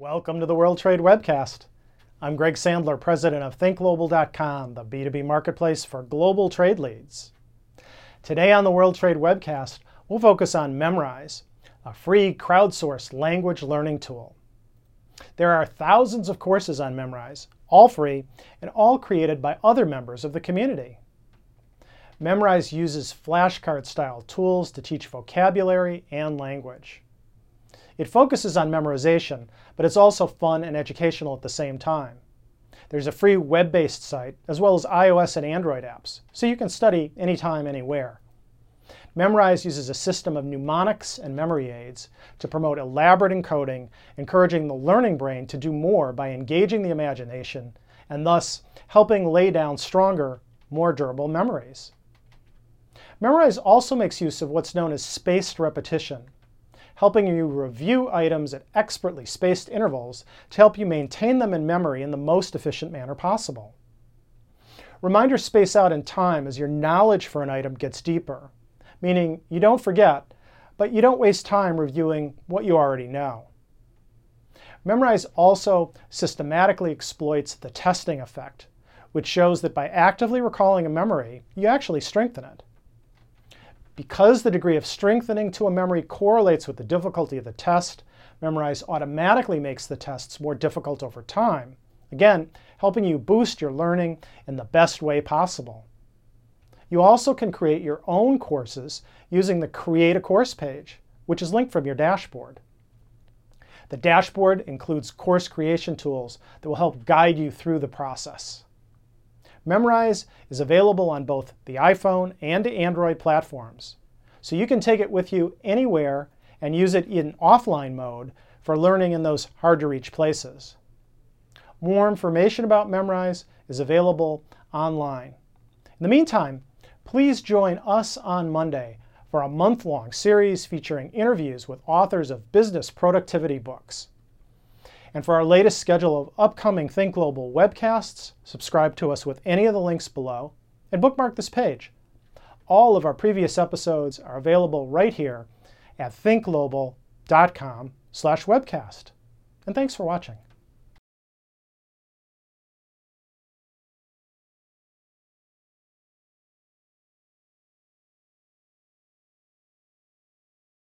Welcome to the World Trade Webcast. I'm Greg Sandler, president of ThinkGlobal.com, the B2B marketplace for global trade leads. Today on the World Trade Webcast, we'll focus on Memrise, a free crowdsourced language learning tool. There are thousands of courses on Memrise, all free, and all created by other members of the community. Memrise uses flashcard style tools to teach vocabulary and language. It focuses on memorization, but it's also fun and educational at the same time. There's a free web-based site, as well as iOS and Android apps, so you can study anytime, anywhere. Memrise uses a system of mnemonics and memory aids to promote elaborate encoding, encouraging the learning brain to do more by engaging the imagination, and thus helping lay down stronger, more durable memories. Memrise also makes use of what's known as spaced repetition, helping you review items at expertly spaced intervals to help you maintain them in memory in the most efficient manner possible. Reminders space out in time as your knowledge for an item gets deeper, meaning you don't forget, but you don't waste time reviewing what you already know. Memrise also systematically exploits the testing effect, which shows that by actively recalling a memory, you actually strengthen it. Because the degree of strengthening to a memory correlates with the difficulty of the test, Memrise automatically makes the tests more difficult over time, again, helping you boost your learning in the best way possible. You also can create your own courses using the Create a Course page, which is linked from your dashboard. The dashboard includes course creation tools that will help guide you through the process. Memrise is available on both the iPhone and Android platforms. So you can take it with you anywhere and use it in offline mode for learning in those hard to reach places. More information about Memrise is available online. In the meantime, please join us on Monday for a month-long series featuring interviews with authors of business productivity books. And for our latest schedule of upcoming Think Global webcasts, subscribe to us with any of the links below and bookmark this page. All of our previous episodes are available right here at thinkglobal.com slash webcast. And thanks for watching.